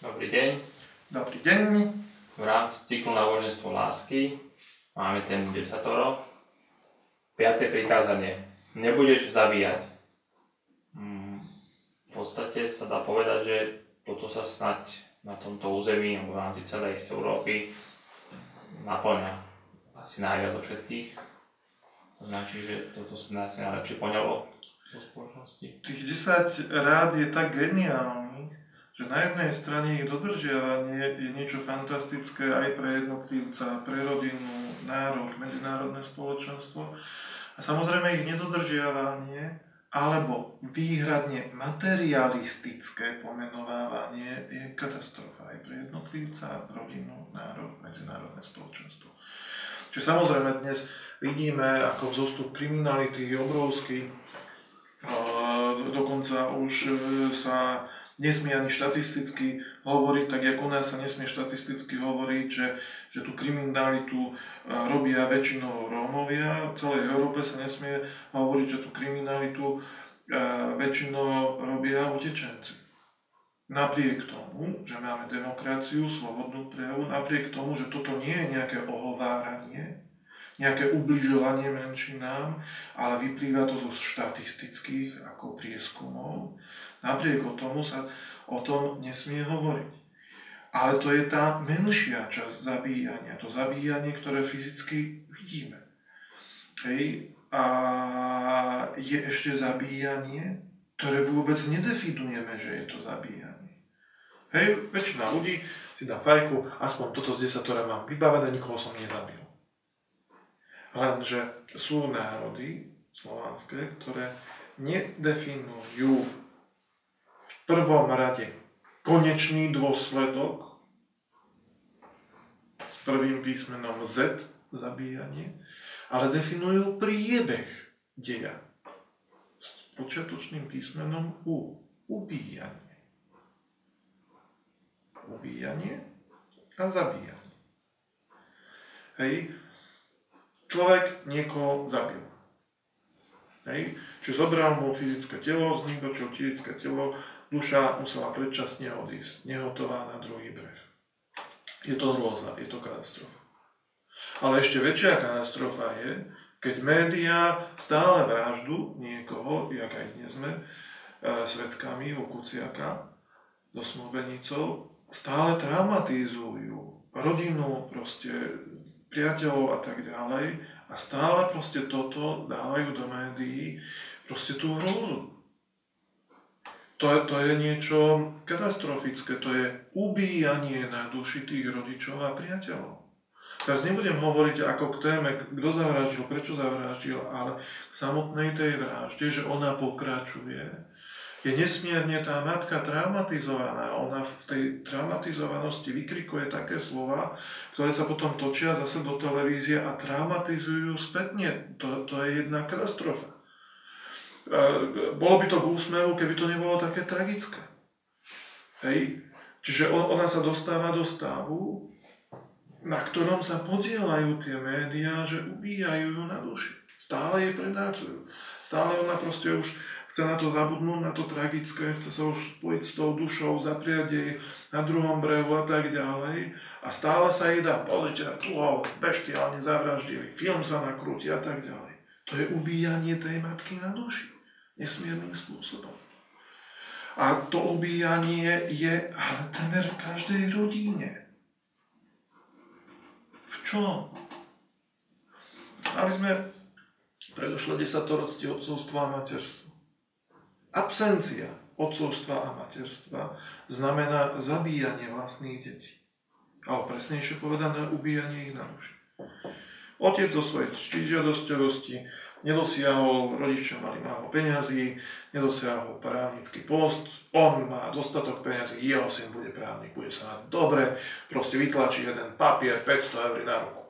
Dobrý deň. Dobrý deň. V rámci cyklu náboženstvo lásky máme tému desatoro. Piaté prikázanie. Nebudeš zabíjať. Mm, v podstate sa dá povedať, že toto sa snať na tomto území alebo v rámci celej Európy naplňa asi najviac od všetkých. To značí, že toto sa najlepšie poňalo do spoločnosti. Tých 10 rád je tak geniálnych, že na jednej strane ich dodržiavanie je niečo fantastické aj pre jednotlivca, pre rodinu, národ, medzinárodné spoločenstvo. A samozrejme ich nedodržiavanie alebo výhradne materialistické pomenovávanie je katastrofa aj pre jednotlivca, rodinu, národ, medzinárodné spoločenstvo. Čiže samozrejme dnes vidíme, ako vzostup kriminality je obrovský, dokonca už sa nesmie ani štatisticky hovoriť, tak ako u nás sa nesmie štatisticky hovoriť, že, že tú kriminalitu e, robia väčšinou Rómovia. V celej Európe sa nesmie hovoriť, že tú kriminalitu e, väčšinou robia utečenci. Napriek tomu, že máme demokraciu, slobodnú prejavu, napriek tomu, že toto nie je nejaké ohováranie, nejaké ubližovanie menšinám, ale vyplýva to zo štatistických ako prieskumov. Napriek o tomu sa o tom nesmie hovoriť. Ale to je tá menšia časť zabíjania, to zabíjanie, ktoré fyzicky vidíme. Hej. A je ešte zabíjanie, ktoré vôbec nedefinujeme, že je to zabíjanie. Hej, väčšina ľudí si dá fajku, aspoň toto z desatora mám vybavené, nikoho som nezabil. Lenže sú národy slovanské, ktoré nedefinujú prvom rade konečný dôsledok s prvým písmenom Z, zabíjanie, ale definujú priebeh deja s počiatočným písmenom U, ubíjanie. Ubíjanie a zabíjanie. Hej, človek niekoho zabil. Hej. Čiže zobral mu fyzické telo, zníkočil fyzické telo, duša musela predčasne odísť, nehotová na druhý breh. Je to hrôza, je to katastrofa. Ale ešte väčšia katastrofa je, keď médiá stále vraždu niekoho, jak aj dnes sme, e, svetkami u Kuciaka, so snúbenicou, stále traumatizujú rodinu, proste priateľov a tak ďalej a stále proste toto dávajú do médií, proste tú hrôzu. To to je niečo katastrofické, to je ubíjanie na duši tých rodičov a priateľov. Teraz nebudem hovoriť ako k téme, kto zavraždil, prečo zavraždil, ale k samotnej tej vražde, že ona pokračuje je nesmierne tá matka traumatizovaná. Ona v tej traumatizovanosti vykrikuje také slova, ktoré sa potom točia zase do televízie a traumatizujú spätne. To, to je jedna katastrofa. Bolo by to k úsmevu, keby to nebolo také tragické. Hej. Čiže ona sa dostáva do stavu, na ktorom sa podielajú tie médiá, že ubíjajú ju na duši. Stále jej predácujú. Stále ona proste už chce na to zabudnúť, na to tragické, chce sa už spojiť s tou dušou, zapriať jej na druhom brehu a tak ďalej. A stále sa jej dá, pozrite, tu ho beštiálne zavraždili, film sa nakrúti a tak ďalej. To je ubíjanie tej matky na duši. Nesmiernym spôsobom. A to ubíjanie je ale temer v každej rodine. V čom? Mali sme predošle desatorocti odcovstva a materstva. Absencia otcovstva a materstva znamená zabíjanie vlastných detí. Ale presnejšie povedané, ubíjanie ich na duši. Otec zo svojej ctižiadostivosti nedosiahol, rodičia mali málo peňazí, nedosiahol právnický post, on má dostatok peňazí, jeho syn bude právnik, bude sa mať dobre, proste vytlačí jeden papier 500 eur na ruku.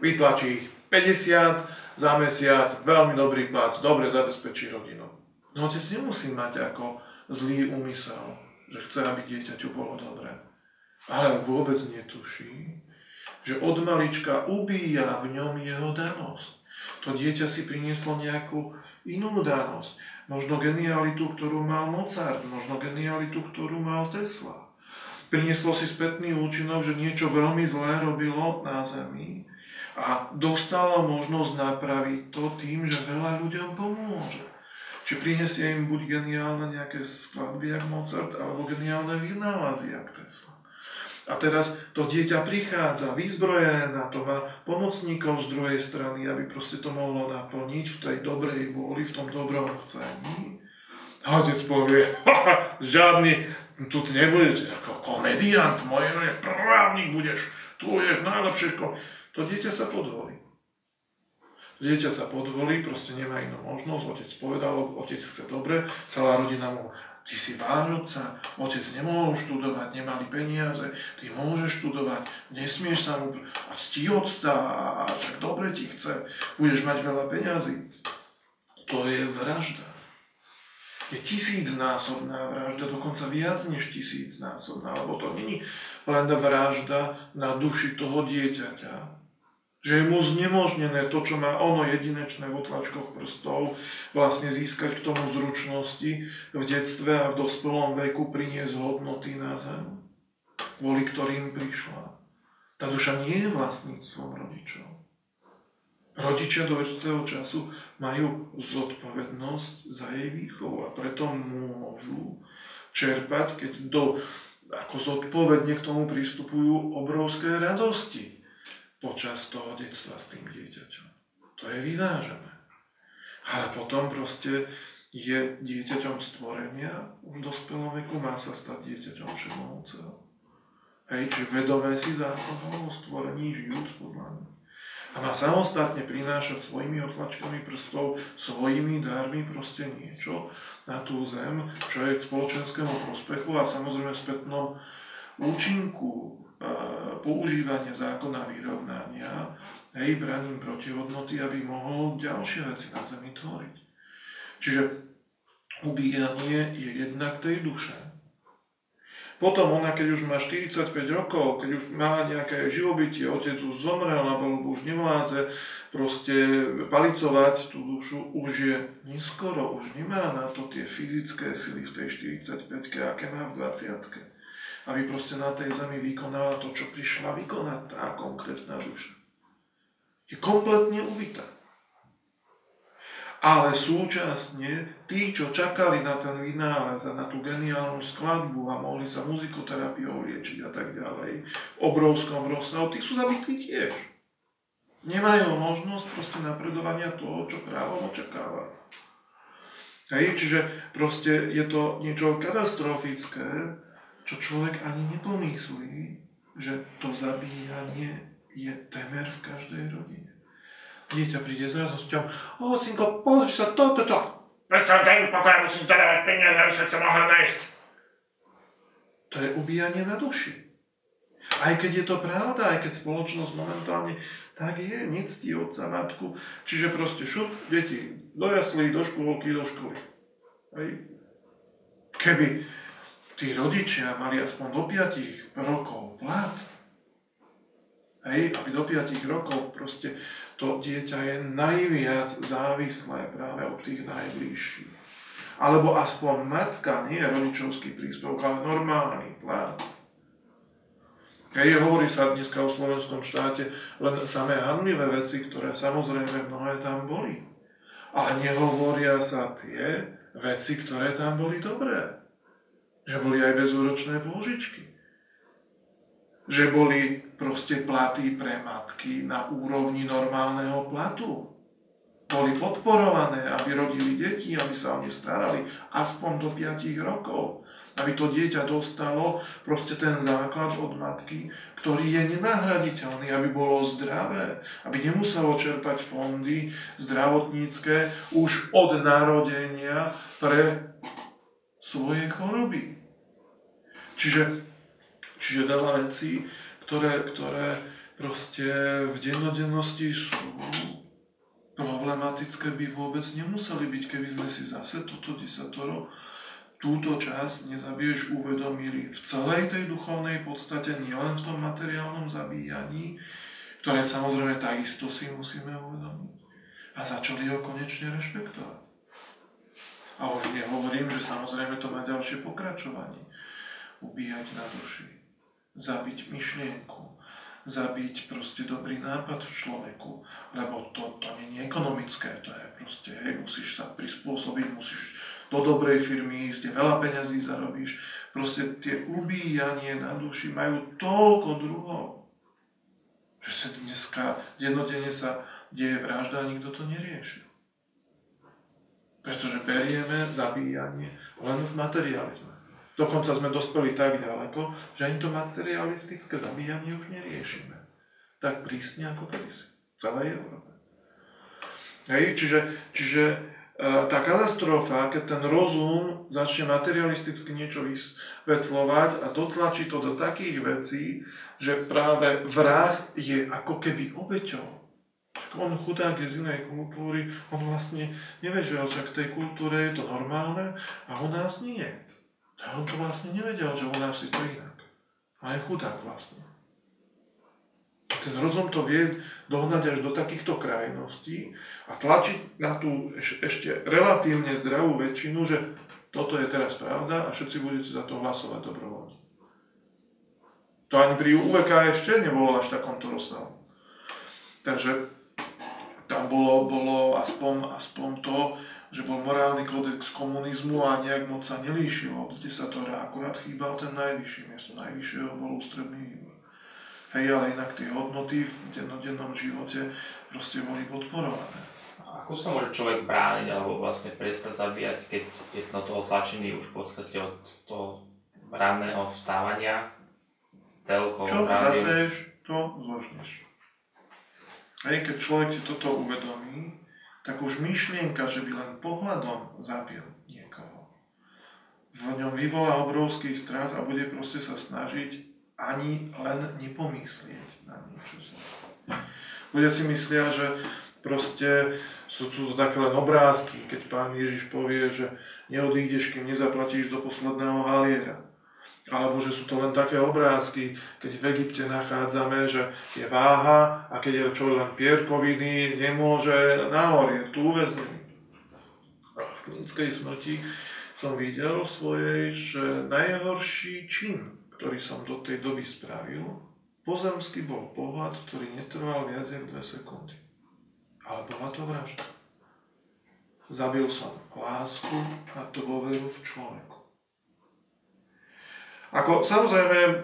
Vytlačí ich 50 za mesiac, veľmi dobrý plat, dobre zabezpečí rodinu No otec nemusí mať ako zlý úmysel, že chce, aby dieťaťu bolo dobré. Ale vôbec netuší, že od malička ubíja v ňom jeho danosť. To dieťa si prinieslo nejakú inú danosť. Možno genialitu, ktorú mal Mozart, možno genialitu, ktorú mal Tesla. prinieslo si spätný účinok, že niečo veľmi zlé robilo na zemi a dostalo možnosť napraviť to tým, že veľa ľuďom pomôže. Či prinesie im buď geniálne nejaké skladby, jak Mozart, alebo geniálne vynálezy, jak Tesla. A teraz to dieťa prichádza vyzbrojené na to, má pomocníkov z druhej strany, aby proste to mohlo naplniť v tej dobrej vôli, v tom dobrom chcení. A otec povie, žiadny, tu nebudeš ako komediant, môj právnik budeš, tu budeš najlepšie. To dieťa sa podvolí. Dieťa sa podvolí, proste nemá inú možnosť, otec povedal, otec chce dobre, celá rodina mu ty si vážoca, otec nemohol študovať, nemali peniaze, ty môžeš študovať, nesmieš sa mu... A cti otca, a však dobre ti chce, budeš mať veľa peňazí. To je vražda. Je tisícnásobná vražda, dokonca viac než tisícnásobná, lebo to není len vražda na duši toho dieťaťa, že je mu znemožnené to, čo má ono jedinečné v otlačkoch prstov, vlastne získať k tomu zručnosti v detstve a v dospelom veku priniesť hodnoty na zem, kvôli ktorým prišla. Tá duša nie je vlastníctvom rodičov. Rodičia do určitého času majú zodpovednosť za jej výchovu a preto môžu čerpať, keď do, ako zodpovedne k tomu pristupujú obrovské radosti počas toho detstva s tým dieťaťom. To je vyvážené. Ale potom proste je dieťaťom stvorenia, už v dospelom veku má sa stať dieťaťom všemohúceho. Hej, či vedome si zákonom o stvorení žijúc podľa mňa. A má samostatne prinášať svojimi otlačkami prstov, svojimi dármi proste niečo na tú zem, čo je k spoločenskému prospechu a samozrejme spätnom účinku používania zákona vyrovnania, hej, braním protihodnoty, aby mohol ďalšie veci na Zemi tvoriť. Čiže ubíjanie je jednak tej duše. Potom ona, keď už má 45 rokov, keď už má nejaké živobytie, otec už zomrel, alebo už nevládze proste palicovať tú dušu, už je neskoro, už nemá na to tie fyzické sily v tej 45 aké má v 20 aby proste na tej zemi vykonala to, čo prišla vykonať tá konkrétna duša. Je kompletne ubitá. Ale súčasne tí, čo čakali na ten vynález a na tú geniálnu skladbu a mohli sa muzikoterapiou liečiť a tak ďalej, v obrovskom rozsahu, tí sú zabití tiež. Nemajú možnosť proste napredovania toho, čo právo očakáva. Hej, čiže proste je to niečo katastrofické, čo človek ani nepomyslí, že to zabíjanie je temer v každej rodine. Dieťa príde s radosťou, ovocinko, pozri sa, toto, to. Prečo daj mi pokoj, musím zadávať peniaze, aby sa mohla nájsť. To je ubíjanie na duši. Aj keď je to pravda, aj keď spoločnosť momentálne tak je, nectí otca, matku. Čiže proste šup, deti, do jaslí, do škôlky, do školy. Hej. Keby tí rodičia mali aspoň do 5 rokov plat, hej, aby do 5 rokov proste to dieťa je najviac závislé práve od tých najbližších. Alebo aspoň matka, nie rodičovský príspevok, ale normálny plat. Hej, hovorí sa dneska o slovenskom štáte len samé hanlivé veci, ktoré samozrejme mnohé tam boli. Ale nehovoria sa tie veci, ktoré tam boli dobré. Že boli aj bezúročné pôžičky. Že boli proste platy pre matky na úrovni normálneho platu. Boli podporované, aby rodili deti, aby sa o ne starali aspoň do 5 rokov. Aby to dieťa dostalo proste ten základ od matky, ktorý je nenahraditeľný, aby bolo zdravé, aby nemuselo čerpať fondy zdravotnícke už od narodenia pre svoje choroby. Čiže, čiže veľa vecí, ktoré, ktoré proste v dennodennosti sú problematické, by vôbec nemuseli byť, keby sme si zase toto desatoro túto časť nezabiješ uvedomili v celej tej duchovnej podstate, nielen v tom materiálnom zabíjaní, ktoré samozrejme takisto si musíme uvedomiť. A začali ho konečne rešpektovať. A už nehovorím, že samozrejme to má ďalšie pokračovanie. Ubíjať na duši. zabiť myšlienku, zabiť proste dobrý nápad v človeku, lebo to, to nie je ekonomické, to je proste, hej, musíš sa prispôsobiť, musíš do dobrej firmy ísť, kde veľa peňazí zarobíš. Proste tie ubíjanie na duši majú toľko druhov, že sa dneska, dennodenne sa deje vražda a nikto to nerieši. Pretože berieme zabíjanie len v materializme. Dokonca sme dospeli tak ďaleko, že ani to materialistické zabíjanie už neriešime. Tak prísne ako kedysi. V celej Európe. Hej, čiže, čiže e, tá katastrofa, keď ten rozum začne materialisticky niečo vysvetľovať a dotlačí to do takých vecí, že práve vrah je ako keby obeťou. On chudák je z inej kultúry, on vlastne nevedel, že v tej kultúre je to normálne a u nás nie. A on to vlastne nevedel, že u nás je to inak. A je chudák vlastne. A ten rozum to vie dohnať až do takýchto krajností a tlačiť na tú ešte relatívne zdravú väčšinu, že toto je teraz pravda a všetci budete za to hlasovať dobrovoľne. To ani pri UVK ešte nebolo až v takomto rozsahu. Takže tam bolo, bolo aspoň, aspoň to, že bol morálny kódex komunizmu a nejak moc sa nelíšil od desatora, akurát chýbal ten najvyšší, miesto najvyššieho bol ústredný. Hej, ale inak tie hodnoty v dennodennom živote proste boli podporované. Ako sa môže človek brániť alebo vlastne prestať zabíjať, keď je na toho tlačený už v podstate od toho ranného vstávania, telkou, Čo zaseješ, to zložneš. Hej, keď človek si toto uvedomí, tak už myšlienka, že by len pohľadom zabil niekoho, v ňom vyvolá obrovský strach a bude proste sa snažiť ani len nepomyslieť na niečo Ľudia si myslia, že proste sú tu také len obrázky, keď pán Ježiš povie, že neodídeš, kým nezaplatíš do posledného haliera. Alebo že sú to len také obrázky, keď v Egypte nachádzame, že je váha a keď je čo len pierkoviny, nemôže nahor, je tu uväznený. A v klinickej smrti som videl svojej, že najhorší čin, ktorý som do tej doby spravil, pozemský bol pohľad, ktorý netrval viac ako 2 sekundy. Ale bola to vražda. Zabil som lásku a dôveru v človeku. Ako samozrejme, e,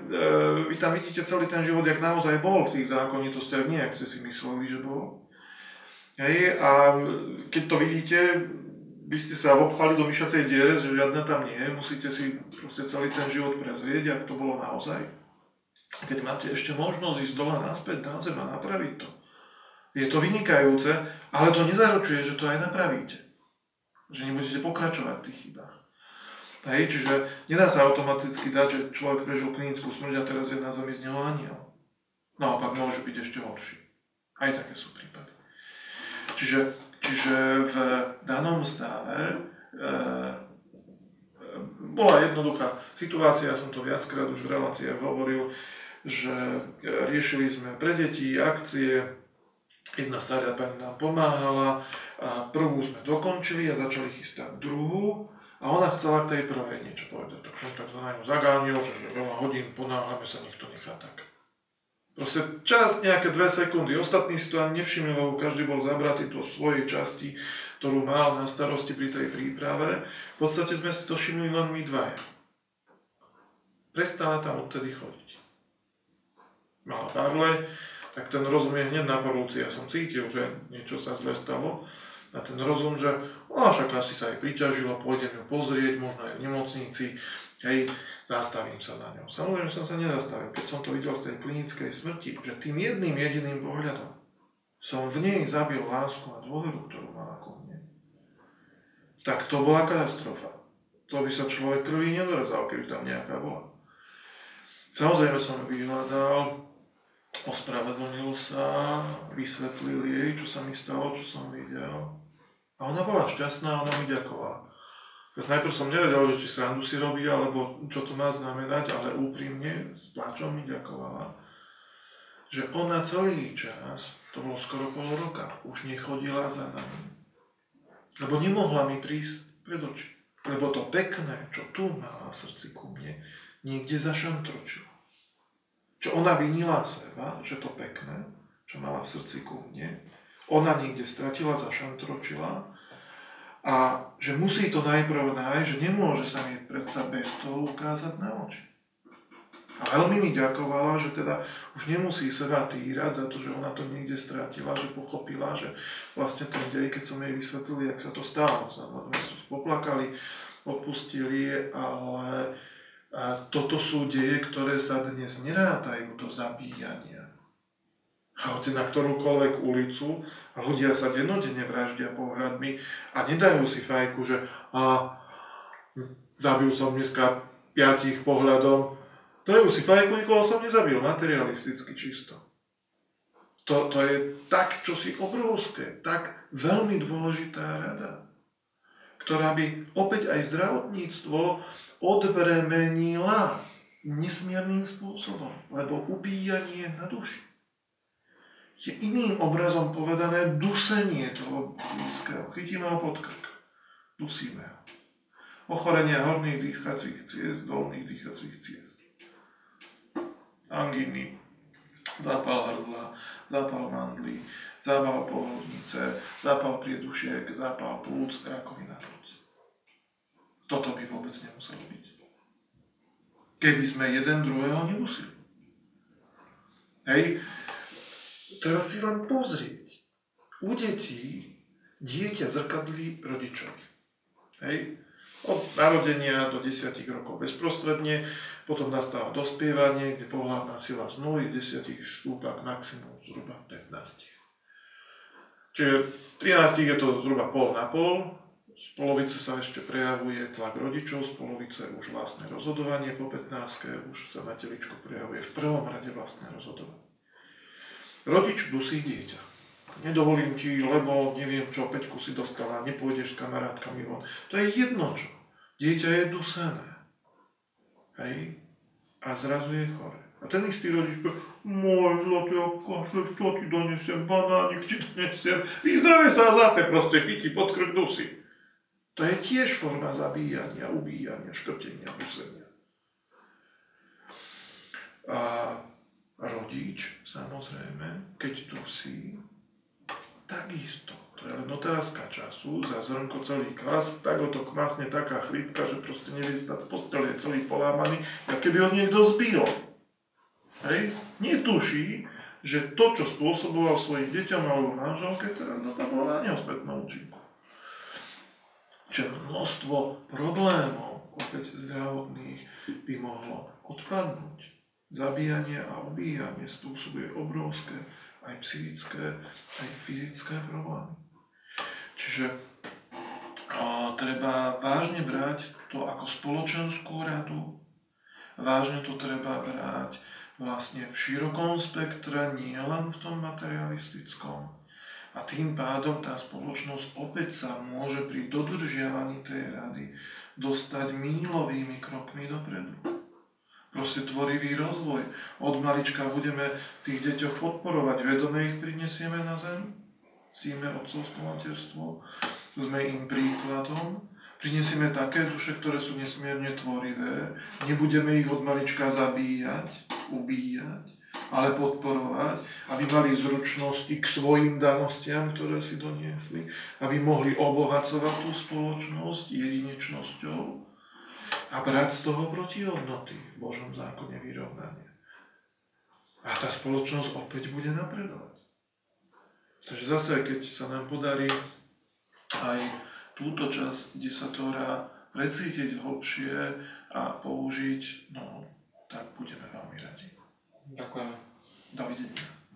vy tam vidíte celý ten život, jak naozaj bol v tých zákonitostiach, nie ak ste si mysleli, že bol. Hej, a keď to vidíte, by ste sa obchali do myšacej diere, že žiadne tam nie musíte si proste celý ten život prezrieť, ak to bolo naozaj. Keď máte ešte možnosť ísť dole naspäť na zem a napraviť to. Je to vynikajúce, ale to nezaručuje, že to aj napravíte. Že nebudete pokračovať v tých chybách. Hej, čiže nedá sa automaticky dať, že človek prežil klinickú smrť a teraz je na zemi z neho aniel. Naopak môže byť ešte horší. Aj také sú prípady. Čiže, čiže v danom stave e, bola jednoduchá situácia, ja som to viackrát už v reláciách hovoril, že riešili sme pre deti akcie, jedna stará pani nám pomáhala, a prvú sme dokončili a začali chystať druhú a ona chcela k tej prvej niečo povedať. Tak som tak na ňu zagánil, že veľa hodín ponáhľame sa, nikto nechá tak. Proste čas, nejaké dve sekundy. Ostatní si to ani nevšimli, lebo každý bol zabratý do svojej časti, ktorú mal na starosti pri tej príprave. V podstate sme si to všimli len my dvaja. Prestala tam odtedy chodiť. Mala Pavle, tak ten rozum je hneď na porúci. Ja som cítil, že niečo sa zle stalo na ten rozum, že no, však asi sa jej priťažilo, pôjdem ju pozrieť, možno aj v nemocnici, hej, zastavím sa za ňou. Samozrejme som sa nezastavil, keď som to videl z tej klinickej smrti, že tým jedným jediným pohľadom som v nej zabil lásku a dôveru, ktorú mala ku mne. Tak to bola katastrofa. To by sa človek krvi nedorezal, keby tam nejaká bola. Samozrejme som ju vyhľadal, ospravedlnil sa, vysvetlil jej, čo sa mi stalo, čo som videl. A ona bola šťastná, ona mi ďakovala. Najprv som nevedel, že či srandu si robí, alebo čo to má znamenať, ale úprimne, s pláčom mi ďakovala. Že ona celý čas, to bolo skoro pol roka, už nechodila za nami. Lebo nemohla mi prísť pred oči. Lebo to pekné, čo tu mala v srdci ku mne, niekde zašantročilo. Čo ona vinila seba, že to pekné, čo mala v srdci ku mne, ona niekde stratila, zašantročila a že musí to najprv nájsť, že nemôže sa mi predsa bez toho ukázať na oči. A veľmi mi ďakovala, že teda už nemusí seba týrať za to, že ona to niekde stratila, že pochopila, že vlastne ten dej, keď som jej vysvetlil, jak sa to stalo, sa poplakali, odpustili, ale toto sú deje, ktoré sa dnes nerátajú do zabíjania. Chodte na ktorúkoľvek ulicu a ľudia sa denodene vraždia pohľadmi a nedajú si fajku, že a, zabil som dneska piatich pohľadom, Dajú si fajku, nikoho som nezabil, materialisticky čisto. To, to je tak, čo si obrovské, tak veľmi dôležitá rada, ktorá by opäť aj zdravotníctvo odbremenila nesmiernym spôsobom, lebo ubíjanie na duši je iným obrazom povedané dusenie toho blízkeho. Chytíme ho pod krk, dusíme ho. Ochorenia horných dýchacích ciest, dolných dýchacích ciest angíny, zápal hrdla, zápal mandly, zápal pohodnice, zápal priedušiek, zápal plúc, rakovina plúc. Toto by vôbec nemuselo byť. Keby sme jeden druhého nemuseli. Hej, teraz si len pozrieť. U detí dieťa zrkadlí rodičovi. Hej, od narodenia do 10 rokov bezprostredne, potom nastáva dospievanie, kde pohľadná sila z 0 10 stúpa k maximum zhruba 15. Čiže v 13 je to zhruba pol na pol, z polovice sa ešte prejavuje tlak rodičov, z polovice už vlastné rozhodovanie, po 15 už sa na teličko prejavuje v prvom rade vlastné rozhodovanie. Rodič dusí dieťa nedovolím ti, lebo neviem čo, Peťku si dostala, nepôjdeš s kamarátkami von. To je jedno čo. Dieťa je dusené. Hej? A zrazu je chore. A ten istý rodič povie, môj zlatý okašle, čo ti donesiem, banánik ti donesiem. Vyzdrave sa a zase proste chytí pod krk dusy. To je tiež forma zabíjania, ubíjania, škrtenia, dusenia. A rodič, samozrejme, keď dusí, takisto. To je len otázka času, za zrnko celý klas, tak o to kmasne taká chlípka, že proste nevie stať postel je celý polámaný, a keby ho niekto zbil. Hej? Netuší, že to, čo spôsoboval svojim deťom alebo manželke, teda dopadlo na neho spätnú účinku. Čo množstvo problémov, opäť zdravotných, by mohlo odpadnúť. Zabíjanie a ubíjanie spôsobuje obrovské aj psychické, aj fyzické problémy. Čiže o, treba vážne brať to ako spoločenskú radu, vážne to treba brať vlastne v širokom spektre, nie len v tom materialistickom. A tým pádom tá spoločnosť opäť sa môže pri dodržiavaní tej rady dostať mílovými krokmi dopredu proste tvorivý rozvoj. Od malička budeme tých deťoch podporovať, vedome ich prinesieme na zem, ctíme otcovstvo, materstvo, sme im príkladom, prinesieme také duše, ktoré sú nesmierne tvorivé, nebudeme ich od malička zabíjať, ubíjať, ale podporovať, aby mali zručnosti k svojim danostiam, ktoré si doniesli, aby mohli obohacovať tú spoločnosť jedinečnosťou, a brať z toho protihodnoty v Božom zákone vyrovnania. A tá spoločnosť opäť bude napredovať. Takže zase, keď sa nám podarí aj túto časť desatora precítiť hlbšie a použiť, no, tak budeme veľmi radi. Ďakujeme. Dovidenia.